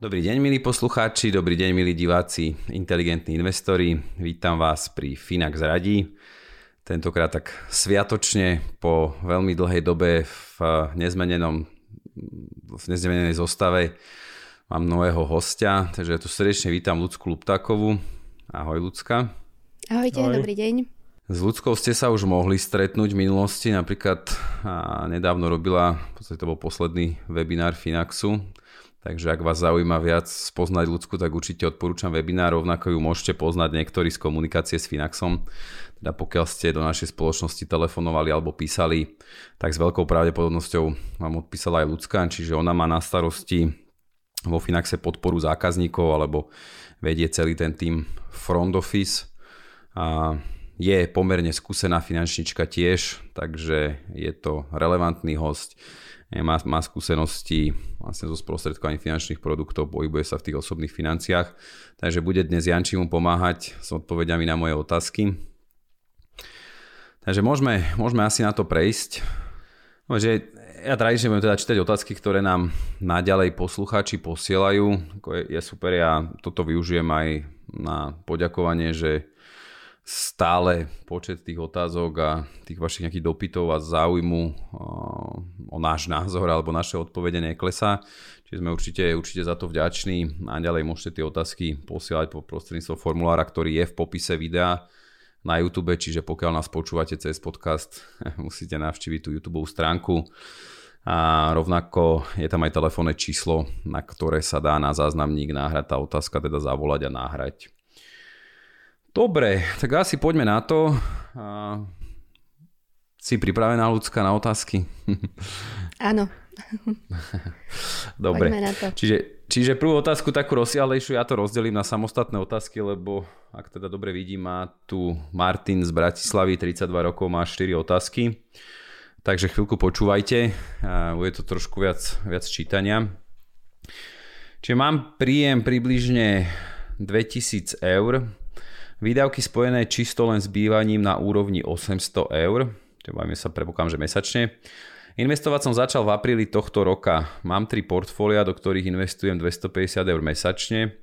Dobrý deň, milí poslucháči, dobrý deň, milí diváci, inteligentní investori. Vítam vás pri Finax radí. Tentokrát tak sviatočne po veľmi dlhej dobe v nezmenenom v nezmenenej zostave mám nového hostia, takže ja tu srdečne vítam Ľudsku Luptákovú. Ahoj Ľudská. Ahojte, Ahoj. dobrý deň. S Ľudskou ste sa už mohli stretnúť v minulosti, napríklad a nedávno robila, v podstate to bol posledný webinár Finaxu, takže ak vás zaujíma viac spoznať ľudsku, tak určite odporúčam webinár, rovnako ju môžete poznať niektorí z komunikácie s Finaxom, teda pokiaľ ste do našej spoločnosti telefonovali alebo písali, tak s veľkou pravdepodobnosťou vám odpísala aj ľudská, čiže ona má na starosti vo Finaxe podporu zákazníkov alebo vedie celý ten tým front office a je pomerne skúsená finančnička tiež, takže je to relevantný host. Má, má skúsenosti vlastne zo sprostredkovaním finančných produktov, pohybuje sa v tých osobných financiách, takže bude dnes Janči mu pomáhať s odpovediami na moje otázky. Takže môžeme, môžeme asi na to prejsť. No, že ja tradične budem teda čítať otázky, ktoré nám naďalej poslucháči posielajú. Je, je super, ja toto využijem aj na poďakovanie, že stále počet tých otázok a tých vašich nejakých dopytov a záujmu o náš názor alebo naše odpovede neklesá. Čiže sme určite, určite za to vďační. A ďalej môžete tie otázky posielať po prostredníctvom formulára, ktorý je v popise videa na YouTube, čiže pokiaľ nás počúvate cez podcast, musíte navštíviť tú YouTube stránku. A rovnako je tam aj telefónne číslo, na ktoré sa dá na záznamník náhrať tá otázka, teda zavolať a náhrať. Dobre, tak asi poďme na to. A... Si pripravená ľudská na otázky? Áno. Dobre. na to. Čiže, čiže prvú otázku takú rozsiahlejšiu, ja to rozdelím na samostatné otázky, lebo ak teda dobre vidím, má tu Martin z Bratislavy, 32 rokov, má 4 otázky. Takže chvíľku počúvajte, bude to trošku viac, viac čítania. Čiže mám príjem približne 2000 eur, výdavky spojené čisto len s bývaním na úrovni 800 eur, čo bavíme sa prepokám, že mesačne. Investovať som začal v apríli tohto roka. Mám tri portfólia, do ktorých investujem 250 eur mesačne.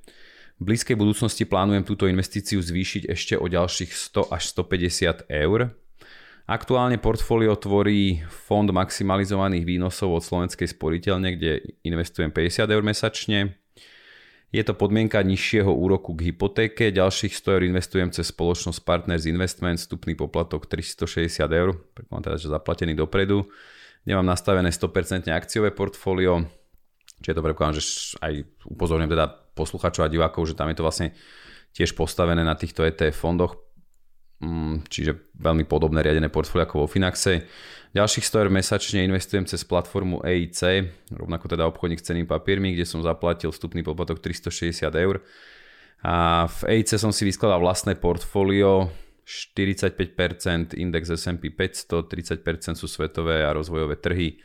V blízkej budúcnosti plánujem túto investíciu zvýšiť ešte o ďalších 100 až 150 eur. Aktuálne portfólio tvorí fond maximalizovaných výnosov od Slovenskej sporiteľne, kde investujem 50 eur mesačne. Je to podmienka nižšieho úroku k hypotéke, ďalších 100 eur investujem cez spoločnosť Partners Investment, vstupný poplatok 360 eur, mám teda že zaplatený dopredu. Nemám nastavené 100% akciové portfólio, čiže to predpokladám, že aj upozorňujem teda posluchačov a divákov, že tam je to vlastne tiež postavené na týchto ETF fondoch, čiže veľmi podobné riadené portfólio ako vo Finaxe. Ďalších 100 eur mesačne investujem cez platformu EIC, rovnako teda obchodník s cenými papiermi, kde som zaplatil vstupný poplatok 360 eur. A v EIC som si vyskladal vlastné portfólio, 45% index S&P 500, 30% sú svetové a rozvojové trhy,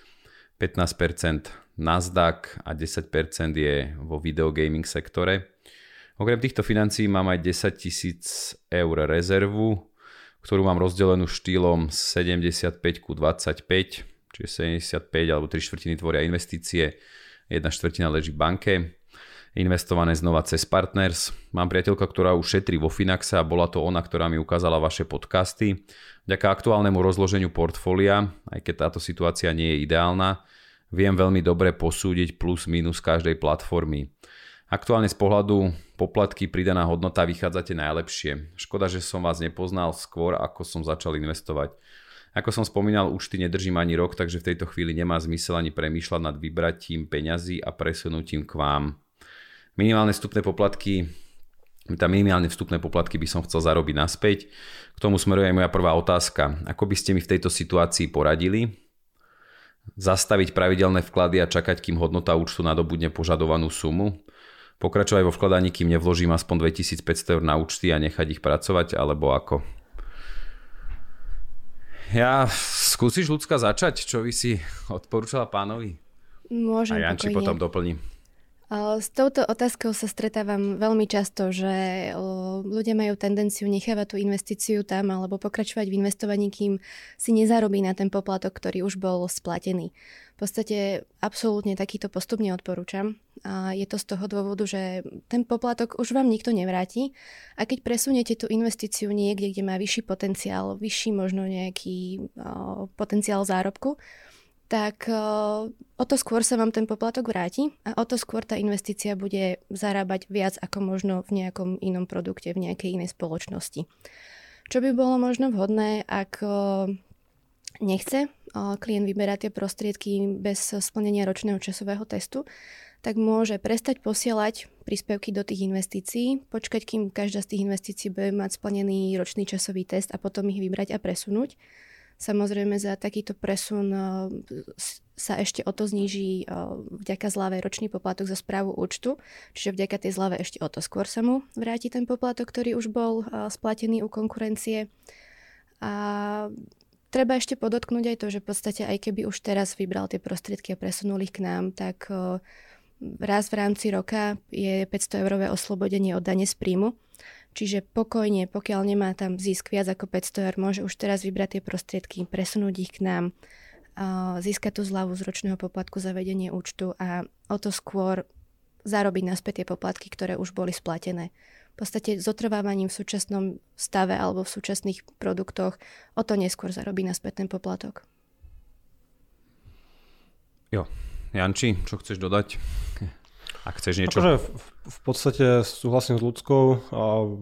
15% Nasdaq a 10% je vo videogaming sektore. Okrem týchto financií mám aj 10 tisíc eur rezervu, ktorú mám rozdelenú štýlom 75 ku 25, čiže 75 alebo 3 štvrtiny tvoria investície, jedna štvrtina leží v banke investované znova cez Partners. Mám priateľka, ktorá už šetrí vo Finaxe a bola to ona, ktorá mi ukázala vaše podcasty. Vďaka aktuálnemu rozloženiu portfólia, aj keď táto situácia nie je ideálna, viem veľmi dobre posúdiť plus minus každej platformy. Aktuálne z pohľadu poplatky pridaná hodnota vychádzate najlepšie. Škoda, že som vás nepoznal skôr, ako som začal investovať. Ako som spomínal, účty nedržím ani rok, takže v tejto chvíli nemá zmysel ani premýšľať nad vybratím peňazí a presunutím k vám. Minimálne vstupné poplatky Tam minimálne vstupné poplatky by som chcel zarobiť naspäť. K tomu smeruje aj moja prvá otázka. Ako by ste mi v tejto situácii poradili? Zastaviť pravidelné vklady a čakať, kým hodnota účtu nadobudne požadovanú sumu? Pokračovať vo vkladaní, kým nevložím aspoň 2500 eur na účty a nechať ich pracovať, alebo ako? Ja, skúsiš ľudská začať, čo by si odporúčala pánovi? Môžem A Janči potom doplní. S touto otázkou sa stretávam veľmi často, že ľudia majú tendenciu nechávať tú investíciu tam alebo pokračovať v investovaní, kým si nezarobí na ten poplatok, ktorý už bol splatený. V podstate absolútne takýto postup neodporúčam. A je to z toho dôvodu, že ten poplatok už vám nikto nevráti a keď presuniete tú investíciu niekde, kde má vyšší potenciál, vyšší možno nejaký o, potenciál zárobku, tak o to skôr sa vám ten poplatok vráti a o to skôr tá investícia bude zarábať viac ako možno v nejakom inom produkte, v nejakej inej spoločnosti. Čo by bolo možno vhodné, ak nechce klient vyberať tie prostriedky bez splnenia ročného časového testu, tak môže prestať posielať príspevky do tých investícií, počkať, kým každá z tých investícií bude mať splnený ročný časový test a potom ich vybrať a presunúť Samozrejme za takýto presun eh, sa ešte o to zníži eh, vďaka zľave ročný poplatok za správu účtu, čiže vďaka tej zľave ešte o to skôr sa mu vráti ten poplatok, ktorý už bol eh, splatený u konkurencie. A treba ešte podotknúť aj to, že v podstate aj keby už teraz vybral tie prostriedky a presunul ich k nám, tak raz v rámci roka je 500 eurové oslobodenie od dane z príjmu Čiže pokojne, pokiaľ nemá tam zisk viac ako 500 eur, môže už teraz vybrať tie prostriedky, presunúť ich k nám, získať tú zľavu z ročného poplatku za vedenie účtu a o to skôr zarobiť naspäť tie poplatky, ktoré už boli splatené. V podstate s otrvávaním v súčasnom stave alebo v súčasných produktoch o to neskôr zarobí naspäť ten poplatok. Jo. Janči, čo chceš dodať? Ak chceš niečo... Akože v, v podstate súhlasím s ľudskou.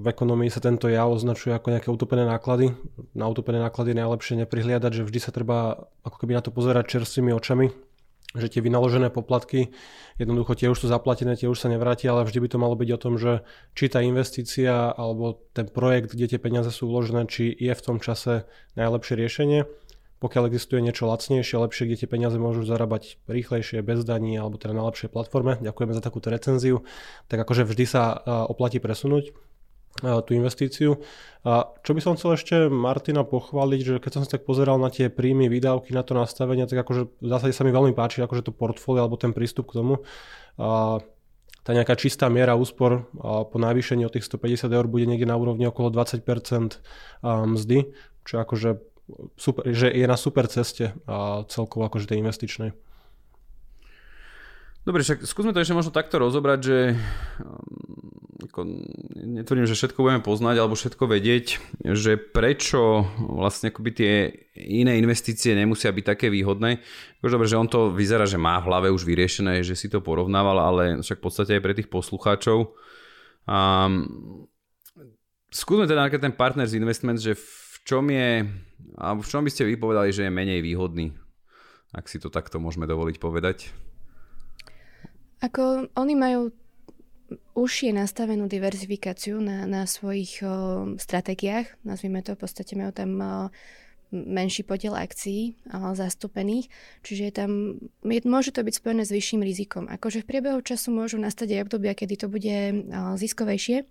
V ekonomii sa tento jav označuje ako nejaké utopené náklady. Na utopené náklady najlepšie neprihliadať, že vždy sa treba ako keby na to pozerať čerstvými očami že tie vynaložené poplatky, jednoducho tie už sú zaplatené, tie už sa nevrátia, ale vždy by to malo byť o tom, že či tá investícia alebo ten projekt, kde tie peniaze sú uložené, či je v tom čase najlepšie riešenie pokiaľ existuje niečo lacnejšie, lepšie, kde tie peniaze môžu zarábať rýchlejšie, bez daní, alebo teda na lepšej platforme, ďakujeme za takúto recenziu, tak akože vždy sa oplatí presunúť tú investíciu. A čo by som chcel ešte Martina pochváliť, že keď som sa tak pozeral na tie príjmy, výdavky, na to nastavenie, tak akože v zásade sa mi veľmi páči akože to portfólio alebo ten prístup k tomu. A tá nejaká čistá miera úspor po navýšení od tých 150 eur bude niekde na úrovni okolo 20% mzdy, čo akože super, že je na super ceste a celkovo akože tej investičnej. Dobre, však skúsme to ešte možno takto rozobrať, že um, ako, netvrdím, že všetko budeme poznať alebo všetko vedieť, že prečo vlastne akoby tie iné investície nemusia byť také výhodné. Akože dobre, že on to vyzerá, že má v hlave už vyriešené, že si to porovnával, ale však v podstate aj pre tých poslucháčov. Um, skúsme teda ten Partners Investment, že v čom je alebo v čom by ste vypovedali, že je menej výhodný? Ak si to takto môžeme dovoliť povedať. Ako oni majú užšie nastavenú diverzifikáciu na, na svojich o, stratégiách, nazvime to, v podstate majú tam o, menší podiel akcií o, zastúpených, čiže je tam, je, môže to byť spojené s vyšším rizikom. Akože v priebehu času môžu nastať aj obdobia, kedy to bude o, ziskovejšie,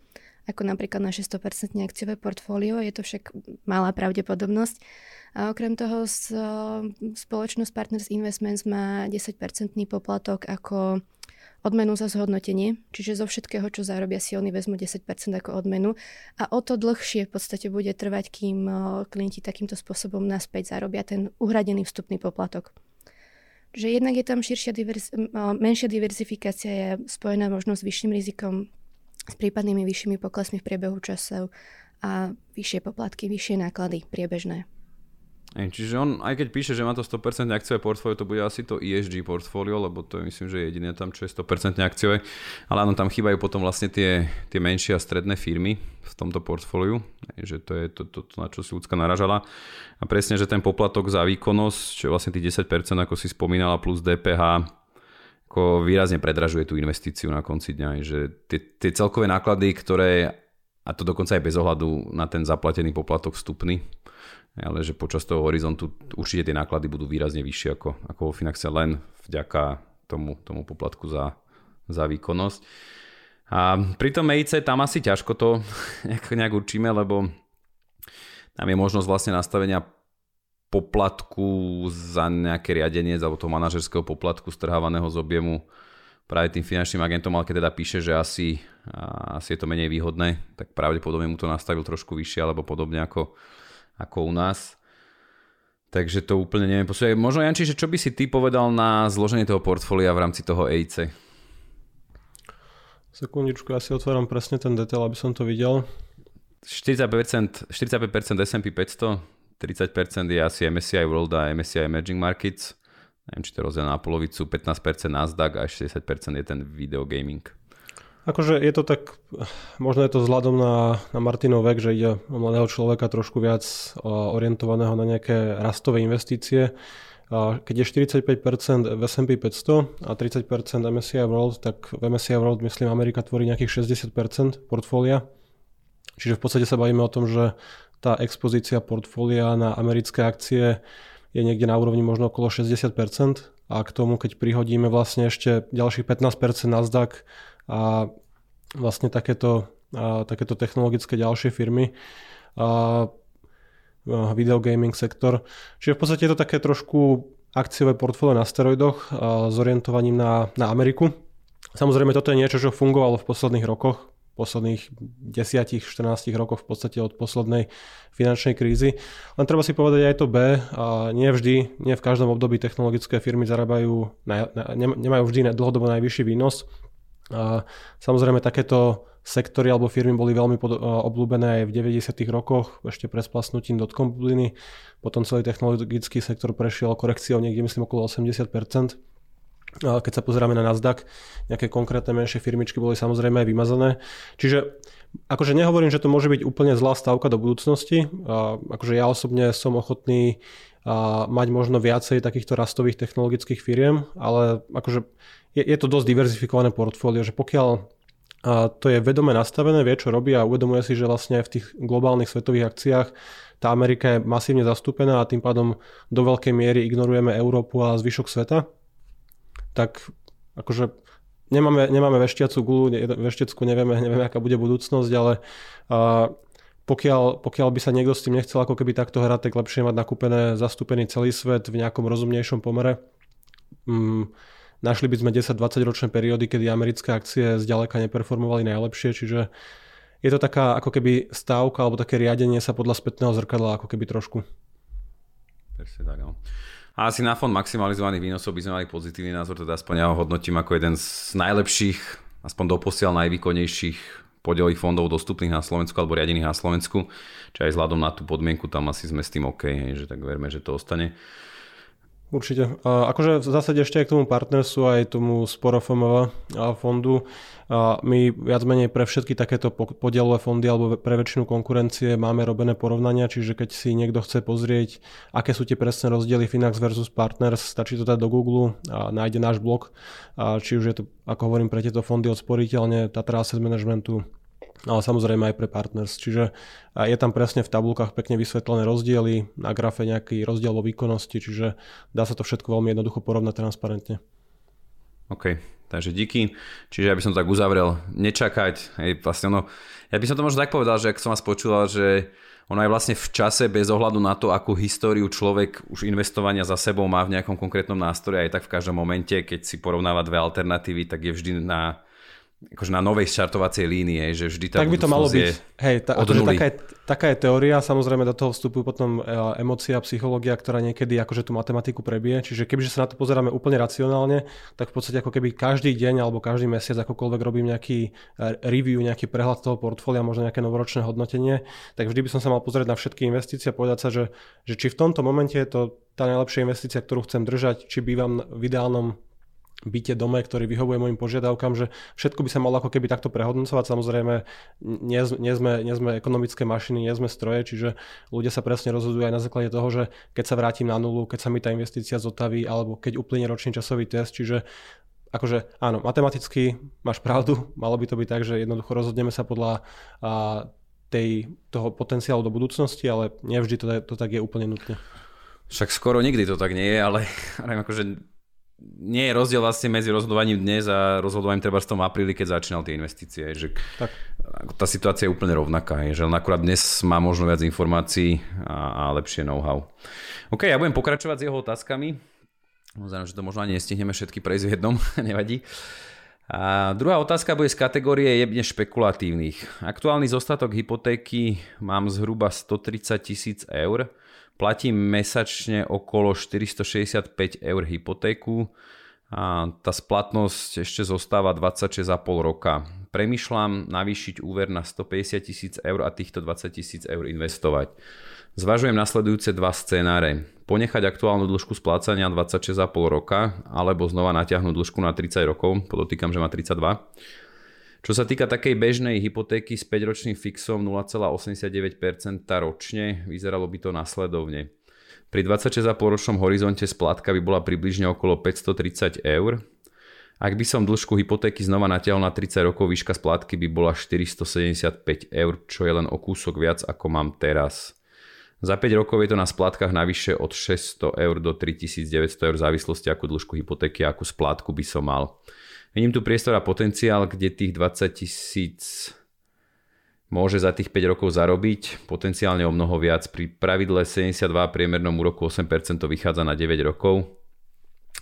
ako napríklad naše 100% akciové portfólio, je to však malá pravdepodobnosť. A okrem toho spoločnosť Partners Investments má 10% poplatok ako odmenu za zhodnotenie, čiže zo všetkého, čo zarobia si oni vezmu 10% ako odmenu a o to dlhšie v podstate bude trvať, kým klienti takýmto spôsobom naspäť zarobia ten uhradený vstupný poplatok. Že jednak je tam širšia divers- menšia diverzifikácia je spojená možno s vyšším rizikom s prípadnými vyššími poklesmi v priebehu časov a vyššie poplatky, vyššie náklady priebežné. Čiže on, aj keď píše, že má to 100% akciové portfólio, to bude asi to ESG portfólio, lebo to je myslím, že je jediné tam, čo je 100% akciové. Ale áno, tam chýbajú potom vlastne tie, tie menšie a stredné firmy v tomto portfóliu, že to je to, to, to, na čo si ľudská naražala. A presne, že ten poplatok za výkonnosť, čo je vlastne tých 10%, ako si spomínala, plus DPH, ako výrazne predražuje tú investíciu na konci dňa, že tie, tie celkové náklady, ktoré a to dokonca aj bez ohľadu na ten zaplatený poplatok vstupný, ale že počas toho horizontu určite tie náklady budú výrazne vyššie ako, ako vo Finaxe len vďaka tomu, tomu poplatku za, za výkonnosť. A pri tom EIC tam asi ťažko to nejak, nejak určíme, lebo tam je možnosť vlastne nastavenia poplatku za nejaké riadenie alebo toho manažerského poplatku strhávaného z objemu práve tým finančným agentom, ale keď teda píše, že asi, asi je to menej výhodné, tak pravdepodobne mu to nastavil trošku vyššie alebo podobne ako, ako u nás. Takže to úplne neviem posúdiť. Možno Janči, že čo by si ty povedal na zloženie toho portfólia v rámci toho EIC? Sekundičku, ja si otváram presne ten detail, aby som to videl. 45%, 45% S&P 500, 30% je asi MSCI World a MSCI Emerging Markets. Neviem, či to rozdiel na polovicu. 15% Nasdaq a 60% je ten video gaming. Akože je to tak, možno je to vzhľadom na, na Martinov vek, že ide o mladého človeka trošku viac orientovaného na nejaké rastové investície. Keď je 45% v S&P 500 a 30% MSCI World, tak v MSCI World myslím Amerika tvorí nejakých 60% portfólia. Čiže v podstate sa bavíme o tom, že tá expozícia portfólia na americké akcie je niekde na úrovni možno okolo 60% a k tomu, keď prihodíme vlastne ešte ďalších 15% Nasdaq a vlastne takéto, a takéto technologické ďalšie firmy, a videogaming sektor. Čiže v podstate je to také trošku akciové portfólio na steroidoch s orientovaním na, na Ameriku. Samozrejme, toto je niečo, čo fungovalo v posledných rokoch posledných 10-14 rokoch v podstate od poslednej finančnej krízy. Len treba si povedať aj to B, a nie vždy, nie v každom období technologické firmy zarábajú, nemajú vždy dlhodobo najvyšší výnos. A samozrejme takéto sektory alebo firmy boli veľmi pod, obľúbené aj v 90. rokoch, ešte pred splasnutím dotcom bubliny. Potom celý technologický sektor prešiel korekciou niekde myslím okolo 80% keď sa pozeráme na Nasdaq, nejaké konkrétne menšie firmičky boli samozrejme aj vymazané. Čiže akože nehovorím, že to môže byť úplne zlá stavka do budúcnosti. Akože ja osobne som ochotný mať možno viacej takýchto rastových technologických firiem, ale akože je, je to dosť diverzifikované portfólio, že pokiaľ a to je vedome nastavené, vie čo robí a uvedomuje si, že vlastne v tých globálnych svetových akciách tá Amerika je masívne zastúpená a tým pádom do veľkej miery ignorujeme Európu a zvyšok sveta, tak akože nemáme, nemáme veštiacu gulu, veštiecku nevieme, nevieme, aká bude budúcnosť, ale a, pokiaľ, pokiaľ by sa niekto s tým nechcel ako keby takto hrať, tak lepšie mať nakúpené, zastúpený celý svet v nejakom rozumnejšom pomere. Mm, našli by sme 10-20 ročné periódy, kedy americké akcie zďaleka neperformovali najlepšie, čiže je to taká ako keby stávka alebo také riadenie sa podľa spätného zrkadla ako keby trošku. Presne tak, no. A asi na fond maximalizovaných výnosov by sme mali pozitívny názor, teda aspoň ja ho hodnotím ako jeden z najlepších, aspoň doposiaľ najvýkonnejších podielových fondov dostupných na Slovensku alebo riadených na Slovensku. Čiže aj vzhľadom na tú podmienku tam asi sme s tým OK, že tak verme, že to ostane. Určite. A akože v zásade ešte aj k tomu partnerstvu, aj tomu Sporofomova fondu. A my viac menej pre všetky takéto podielové fondy alebo pre väčšinu konkurencie máme robené porovnania, čiže keď si niekto chce pozrieť, aké sú tie presné rozdiely Finax versus Partners, stačí to dať do Google a nájde náš blog. A či už je to, ako hovorím, pre tieto fondy od sporiteľne, Tatra Asset Managementu, ale samozrejme aj pre partners. Čiže je tam presne v tabulkách pekne vysvetlené rozdiely, na grafe nejaký rozdiel vo výkonnosti, čiže dá sa to všetko veľmi jednoducho porovnať transparentne. OK, takže díky. Čiže ja by som tak uzavrel, nečakať. Hej, vlastne ono, ja by som to možno tak povedal, že ak som vás počula, že ono je vlastne v čase bez ohľadu na to, akú históriu človek už investovania za sebou má v nejakom konkrétnom nástroji, aj tak v každom momente, keď si porovnáva dve alternatívy, tak je vždy na akože na novej štartovacej línie, že vždy tá Tak by to malo byť. Hej, tá, akože taká, je, taká je teória, samozrejme do toho vstupujú potom e, emócia, psychológia, ktorá niekedy akože tú matematiku prebije. Čiže kebyže sa na to pozeráme úplne racionálne, tak v podstate ako keby každý deň alebo každý mesiac akokoľvek robím nejaký e, review, nejaký prehľad toho portfólia, možno nejaké novoročné hodnotenie, tak vždy by som sa mal pozrieť na všetky investície a povedať sa, že, že či v tomto momente je to tá najlepšia investícia, ktorú chcem držať, či bývam v ideálnom byte dome, ktorý vyhovuje môjim požiadavkám, že všetko by sa malo ako keby takto prehodnocovať. Samozrejme, nie, nie, sme, nie sme ekonomické mašiny, nie sme stroje, čiže ľudia sa presne rozhodujú aj na základe toho, že keď sa vrátim na nulu, keď sa mi tá investícia zotaví, alebo keď uplyne ročný časový test, čiže akože áno, matematicky máš pravdu, malo by to byť tak, že jednoducho rozhodneme sa podľa a, tej, toho potenciálu do budúcnosti, ale nevždy to, to tak je úplne nutne. Však skoro nikdy to tak nie je, ale akože nie je rozdiel vlastne medzi rozhodovaním dnes a rozhodovaním treba v tom apríli, keď začínal tie investície. Že tak. Tá situácia je úplne rovnaká, je, že len akurát dnes má možno viac informácií a, a lepšie know-how. OK, ja budem pokračovať s jeho otázkami. Znamená, že to možno ani nestihneme všetky prejsť v jednom, nevadí. A druhá otázka bude z kategórie jebne špekulatívnych. Aktuálny zostatok hypotéky mám zhruba 130 tisíc eur Platím mesačne okolo 465 eur hypotéku a tá splatnosť ešte zostáva 26,5 roka. Premýšľam navýšiť úver na 150 tisíc eur a týchto 20 tisíc eur investovať. Zvažujem nasledujúce dva scénáre. Ponechať aktuálnu dĺžku splácania 26,5 roka alebo znova natiahnuť dĺžku na 30 rokov, podotýkam, že má 32 čo sa týka takej bežnej hypotéky s 5-ročným fixom 0,89% ročne, vyzeralo by to nasledovne. Pri 26,5 ročnom horizonte splátka by bola približne okolo 530 eur. Ak by som dĺžku hypotéky znova natiahol na 30 rokov, výška splátky by bola 475 eur, čo je len o kúsok viac ako mám teraz. Za 5 rokov je to na splátkach navyše od 600 eur do 3900 eur v závislosti akú dĺžku hypotéky a akú splátku by som mal. Vidím tu priestor a potenciál, kde tých 20 tisíc môže za tých 5 rokov zarobiť, potenciálne o mnoho viac. Pri pravidle 72 priemernom úroku 8% to vychádza na 9 rokov,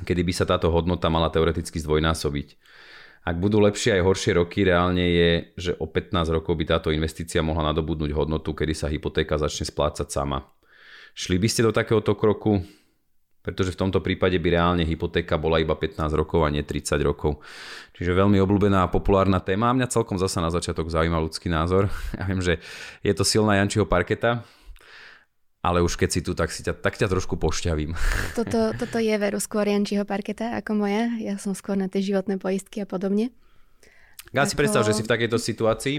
kedy by sa táto hodnota mala teoreticky zdvojnásobiť. Ak budú lepšie aj horšie roky, reálne je, že o 15 rokov by táto investícia mohla nadobudnúť hodnotu, kedy sa hypotéka začne splácať sama. Šli by ste do takéhoto kroku? Pretože v tomto prípade by reálne hypotéka bola iba 15 rokov a nie 30 rokov. Čiže veľmi obľúbená a populárna téma. Mňa celkom zasa na začiatok zaujíma ľudský názor. Ja viem, že je to silná Jančiho parketa, ale už keď si tu, tak, si ťa, tak ťa trošku pošťavím. Toto, toto je veru skôr Jančiho parketa ako moja. Ja som skôr na tie životné poistky a podobne. Ja ako... si predstav, že si v takejto situácii,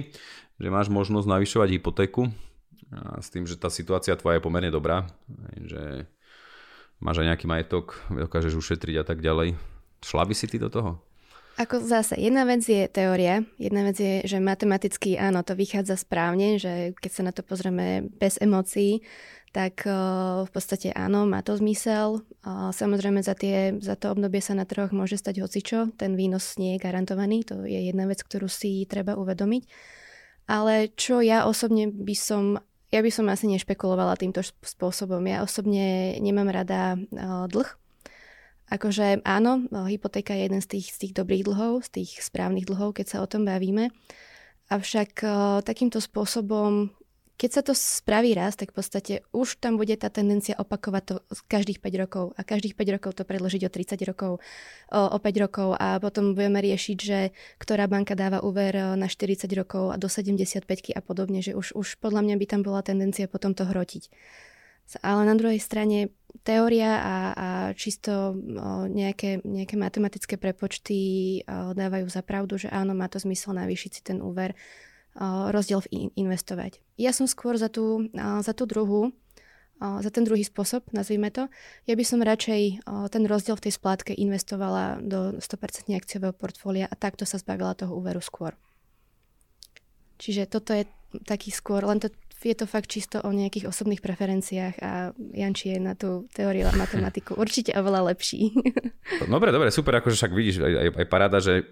že máš možnosť navyšovať hypotéku a s tým, že tá situácia tvoja je pomerne dobrá, že máš aj nejaký majetok, dokážeš ušetriť a tak ďalej. Šla by si ty do toho? Ako zase, jedna vec je teória, jedna vec je, že matematicky áno, to vychádza správne, že keď sa na to pozrieme bez emócií, tak uh, v podstate áno, má to zmysel. Uh, samozrejme za, tie, za to obdobie sa na trhoch môže stať hocičo, ten výnos nie je garantovaný, to je jedna vec, ktorú si treba uvedomiť. Ale čo ja osobne by som ja by som asi nešpekulovala týmto spôsobom. Ja osobne nemám rada uh, dlh. Akože áno, hypotéka je jeden z tých, z tých dobrých dlhov, z tých správnych dlhov, keď sa o tom bavíme. Avšak uh, takýmto spôsobom keď sa to spraví raz, tak v podstate už tam bude tá tendencia opakovať to každých 5 rokov a každých 5 rokov to predložiť o 30 rokov, o, o 5 rokov a potom budeme riešiť, že ktorá banka dáva úver na 40 rokov a do 75 a podobne, že už, už podľa mňa by tam bola tendencia potom to hrotiť. Ale na druhej strane teória a, a čisto nejaké, nejaké matematické prepočty dávajú za pravdu, že áno, má to zmysel navýšiť si ten úver rozdiel v investovať. Ja som skôr za tú, za tú druhú, za ten druhý spôsob, nazvime to. Ja by som radšej ten rozdiel v tej splátke investovala do 100% akciového portfólia a takto sa zbavila toho úveru skôr. Čiže toto je taký skôr, len to, je to fakt čisto o nejakých osobných preferenciách a Janči je na tú teóriu a matematiku určite oveľa lepší. Dobre, dobre, super, akože však vidíš, aj, aj, aj paráda, že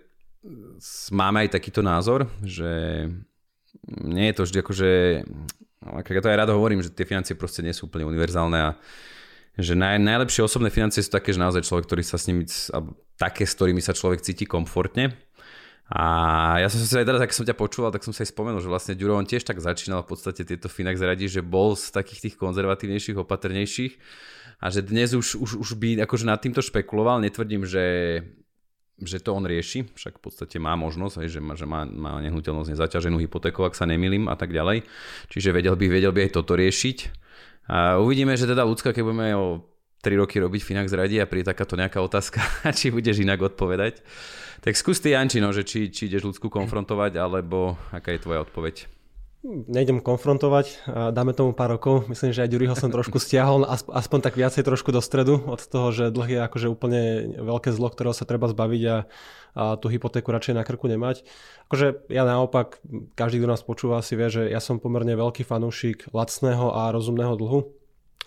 máme aj takýto názor, že nie je to vždy akože, ja to aj rád hovorím, že tie financie proste nie sú úplne univerzálne a že naj, najlepšie osobné financie sú také, že naozaj človek, ktorý sa s nimi, také, s ktorými sa človek cíti komfortne. A ja som sa aj teraz, ak som ťa počúval, tak som sa aj spomenul, že vlastne Ďuro, on tiež tak začínal v podstate tieto Finax radi, že bol z takých tých konzervatívnejších, opatrnejších a že dnes už, už, už by akože nad týmto špekuloval. Netvrdím, že že to on rieši, však v podstate má možnosť, aj, že, má, že má, má nehnuteľnosť nezaťaženú hypotéku, ak sa nemilím a tak ďalej. Čiže vedel by, vedel by aj toto riešiť. A uvidíme, že teda ľudská, keď budeme o 3 roky robiť Finax radi a príde takáto nejaká otázka, či budeš inak odpovedať. Tak skús ty, Janči, no, že či, či ideš ľudskú konfrontovať, alebo aká je tvoja odpoveď? Nejdem konfrontovať, dáme tomu pár rokov. Myslím, že aj Ďuriho som trošku stiahol, aspoň tak viacej trošku do stredu od toho, že dlh je akože úplne veľké zlo, ktorého sa treba zbaviť a, a tú hypotéku radšej na krku nemať. Akože ja naopak, každý, kto nás počúva, si vie, že ja som pomerne veľký fanúšik lacného a rozumného dlhu.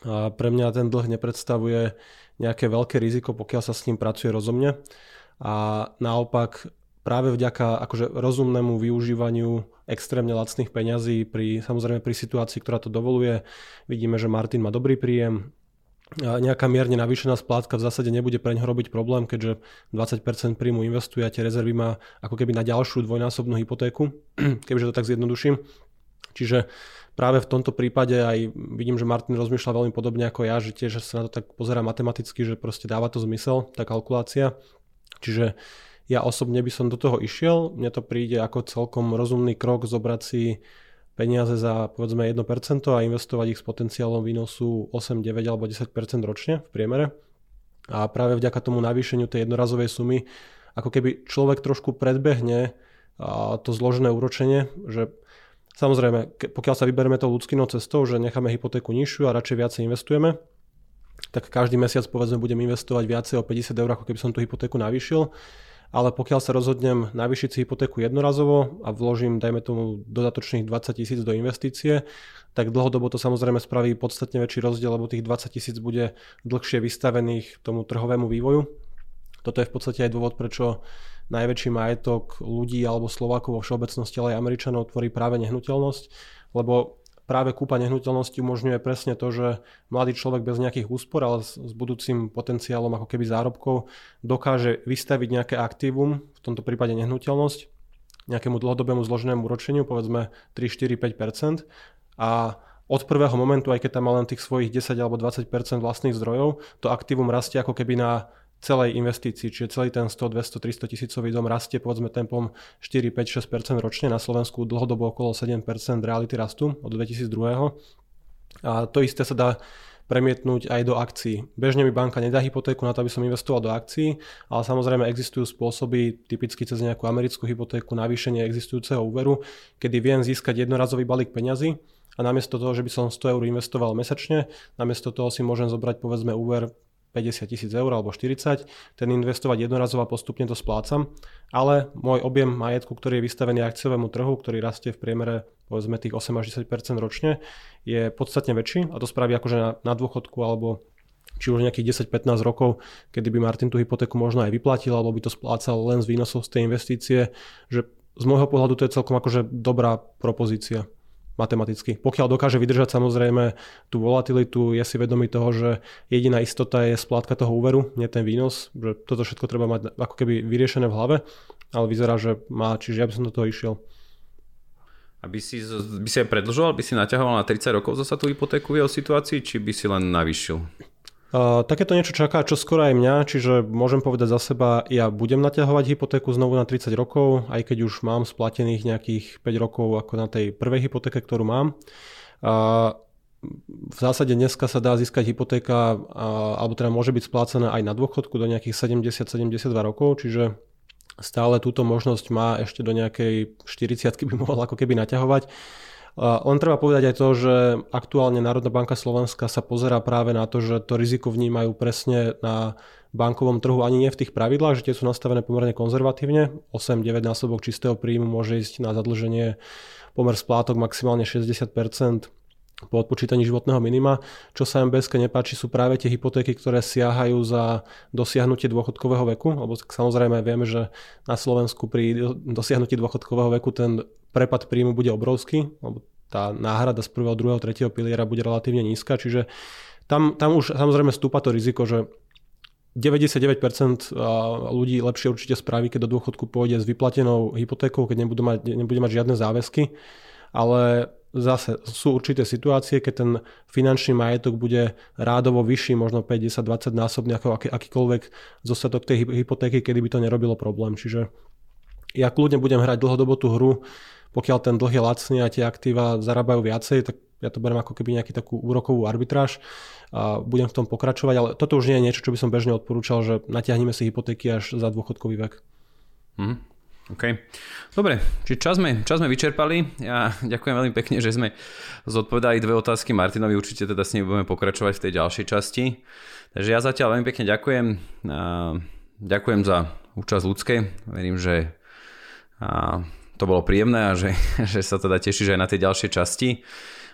A pre mňa ten dlh nepredstavuje nejaké veľké riziko, pokiaľ sa s ním pracuje rozumne. A naopak práve vďaka akože rozumnému využívaniu extrémne lacných peňazí pri, samozrejme pri situácii, ktorá to dovoluje. Vidíme, že Martin má dobrý príjem, nejaká mierne navýšená splátka v zásade nebude pre ňo robiť problém, keďže 20% príjmu investuje a tie rezervy má ako keby na ďalšiu dvojnásobnú hypotéku, kebyže to tak zjednoduším. Čiže práve v tomto prípade aj vidím, že Martin rozmýšľa veľmi podobne ako ja, že tiež sa na to tak pozera matematicky, že proste dáva to zmysel, tá kalkulácia. Čiže ja osobne by som do toho išiel, mne to príde ako celkom rozumný krok zobrať si peniaze za povedzme 1% a investovať ich s potenciálom výnosu 8, 9 alebo 10% ročne v priemere. A práve vďaka tomu navýšeniu tej jednorazovej sumy, ako keby človek trošku predbehne to zložené úročenie, že samozrejme, pokiaľ sa vyberieme tou ľudskinou cestou, že necháme hypotéku nižšiu a radšej viacej investujeme, tak každý mesiac povedzme budem investovať viacej o 50 eur, ako keby som tú hypotéku navýšil ale pokiaľ sa rozhodnem navýšiť si hypotéku jednorazovo a vložím, dajme tomu, dodatočných 20 tisíc do investície, tak dlhodobo to samozrejme spraví podstatne väčší rozdiel, lebo tých 20 tisíc bude dlhšie vystavených tomu trhovému vývoju. Toto je v podstate aj dôvod, prečo najväčší majetok ľudí alebo Slovákov vo všeobecnosti, ale aj Američanov tvorí práve nehnuteľnosť, lebo práve kúpa nehnuteľnosti umožňuje presne to, že mladý človek bez nejakých úspor, ale s, budúcim potenciálom ako keby zárobkov dokáže vystaviť nejaké aktívum, v tomto prípade nehnuteľnosť, nejakému dlhodobému zloženému ročeniu, povedzme 3, 4, 5% a od prvého momentu, aj keď tam má len tých svojich 10 alebo 20% vlastných zdrojov, to aktívum rastie ako keby na celej investícii, čiže celý ten 100, 200, 300 tisícový dom rastie povedzme tempom 4, 5, 6% ročne, na Slovensku dlhodobo okolo 7% reality rastu od 2002. A to isté sa dá premietnúť aj do akcií. Bežne mi banka nedá hypotéku na to, aby som investoval do akcií, ale samozrejme existujú spôsoby, typicky cez nejakú americkú hypotéku, navýšenie existujúceho úveru, kedy viem získať jednorazový balík peňazí a namiesto toho, že by som 100 eur investoval mesačne, namiesto toho si môžem zobrať povedzme úver 50 tisíc eur alebo 40, ten investovať jednorazovo a postupne to splácam, ale môj objem majetku, ktorý je vystavený akciovému trhu, ktorý rastie v priemere povedzme tých 8 až 10 ročne, je podstatne väčší. A to spraví akože na, na dôchodku alebo či už nejakých 10-15 rokov, kedy by Martin tú hypotéku možno aj vyplatil, alebo by to splácal len z výnosov z tej investície, že z môjho pohľadu to je celkom akože dobrá propozícia matematicky. Pokiaľ dokáže vydržať samozrejme tú volatilitu, je si vedomý toho, že jediná istota je splátka toho úveru, nie ten výnos, že toto všetko treba mať ako keby vyriešené v hlave, ale vyzerá, že má, čiže ja by som do toho išiel. Aby si, by si aj predlžoval, by si naťahoval na 30 rokov zasa tú hypotéku v jeho situácii, či by si len navýšil? Uh, takéto niečo čaká čo skoro aj mňa, čiže môžem povedať za seba, ja budem naťahovať hypotéku znovu na 30 rokov, aj keď už mám splatených nejakých 5 rokov ako na tej prvej hypotéke, ktorú mám. Uh, v zásade dneska sa dá získať hypotéka, alebo teda môže byť splácená aj na dôchodku do nejakých 70-72 rokov, čiže stále túto možnosť má ešte do nejakej 40 by mohol ako keby naťahovať. Len treba povedať aj to, že aktuálne Národná banka Slovenska sa pozerá práve na to, že to riziko vnímajú presne na bankovom trhu ani nie v tých pravidlách, že tie sú nastavené pomerne konzervatívne. 8-9 násobok čistého príjmu môže ísť na zadlženie pomer splátok maximálne 60% po odpočítaní životného minima. Čo sa MBSK nepáči sú práve tie hypotéky, ktoré siahajú za dosiahnutie dôchodkového veku, lebo samozrejme vieme, že na Slovensku pri dosiahnutí dôchodkového veku ten prepad príjmu bude obrovský, lebo tá náhrada z prvého, druhého, tretieho piliera bude relatívne nízka, čiže tam, tam už samozrejme stúpa to riziko, že 99% ľudí lepšie určite spraví, keď do dôchodku pôjde s vyplatenou hypotékou, keď nebude mať, nebude mať žiadne záväzky, ale zase sú určité situácie, keď ten finančný majetok bude rádovo vyšší, možno 5, 10, 20 násobne ako aký, akýkoľvek zostatok tej hypotéky, kedy by to nerobilo problém. Čiže ja kľudne budem hrať dlhodobo tú hru, pokiaľ ten dlh je lacný a tie aktíva zarábajú viacej, tak ja to beriem ako keby nejaký takú úrokovú arbitráž a budem v tom pokračovať, ale toto už nie je niečo, čo by som bežne odporúčal, že natiahneme si hypotéky až za dôchodkový vek. Hmm. OK. Dobre, či čas sme, čas sme vyčerpali. Ja ďakujem veľmi pekne, že sme zodpovedali dve otázky Martinovi. Určite teda s ním budeme pokračovať v tej ďalšej časti. Takže ja zatiaľ veľmi pekne ďakujem. Ďakujem za účasť ľudskej. Verím, že to bolo príjemné a že, že sa teda tešíš aj na tej ďalšej časti.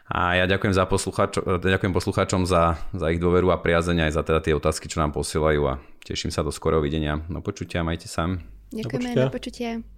A ja ďakujem, za posluchačo, ďakujem poslucháčom za, za ich dôveru a priazenia aj za teda tie otázky, čo nám posielajú a teším sa do skorého videnia. No počutia, majte sa. Ďakujeme, na počutie.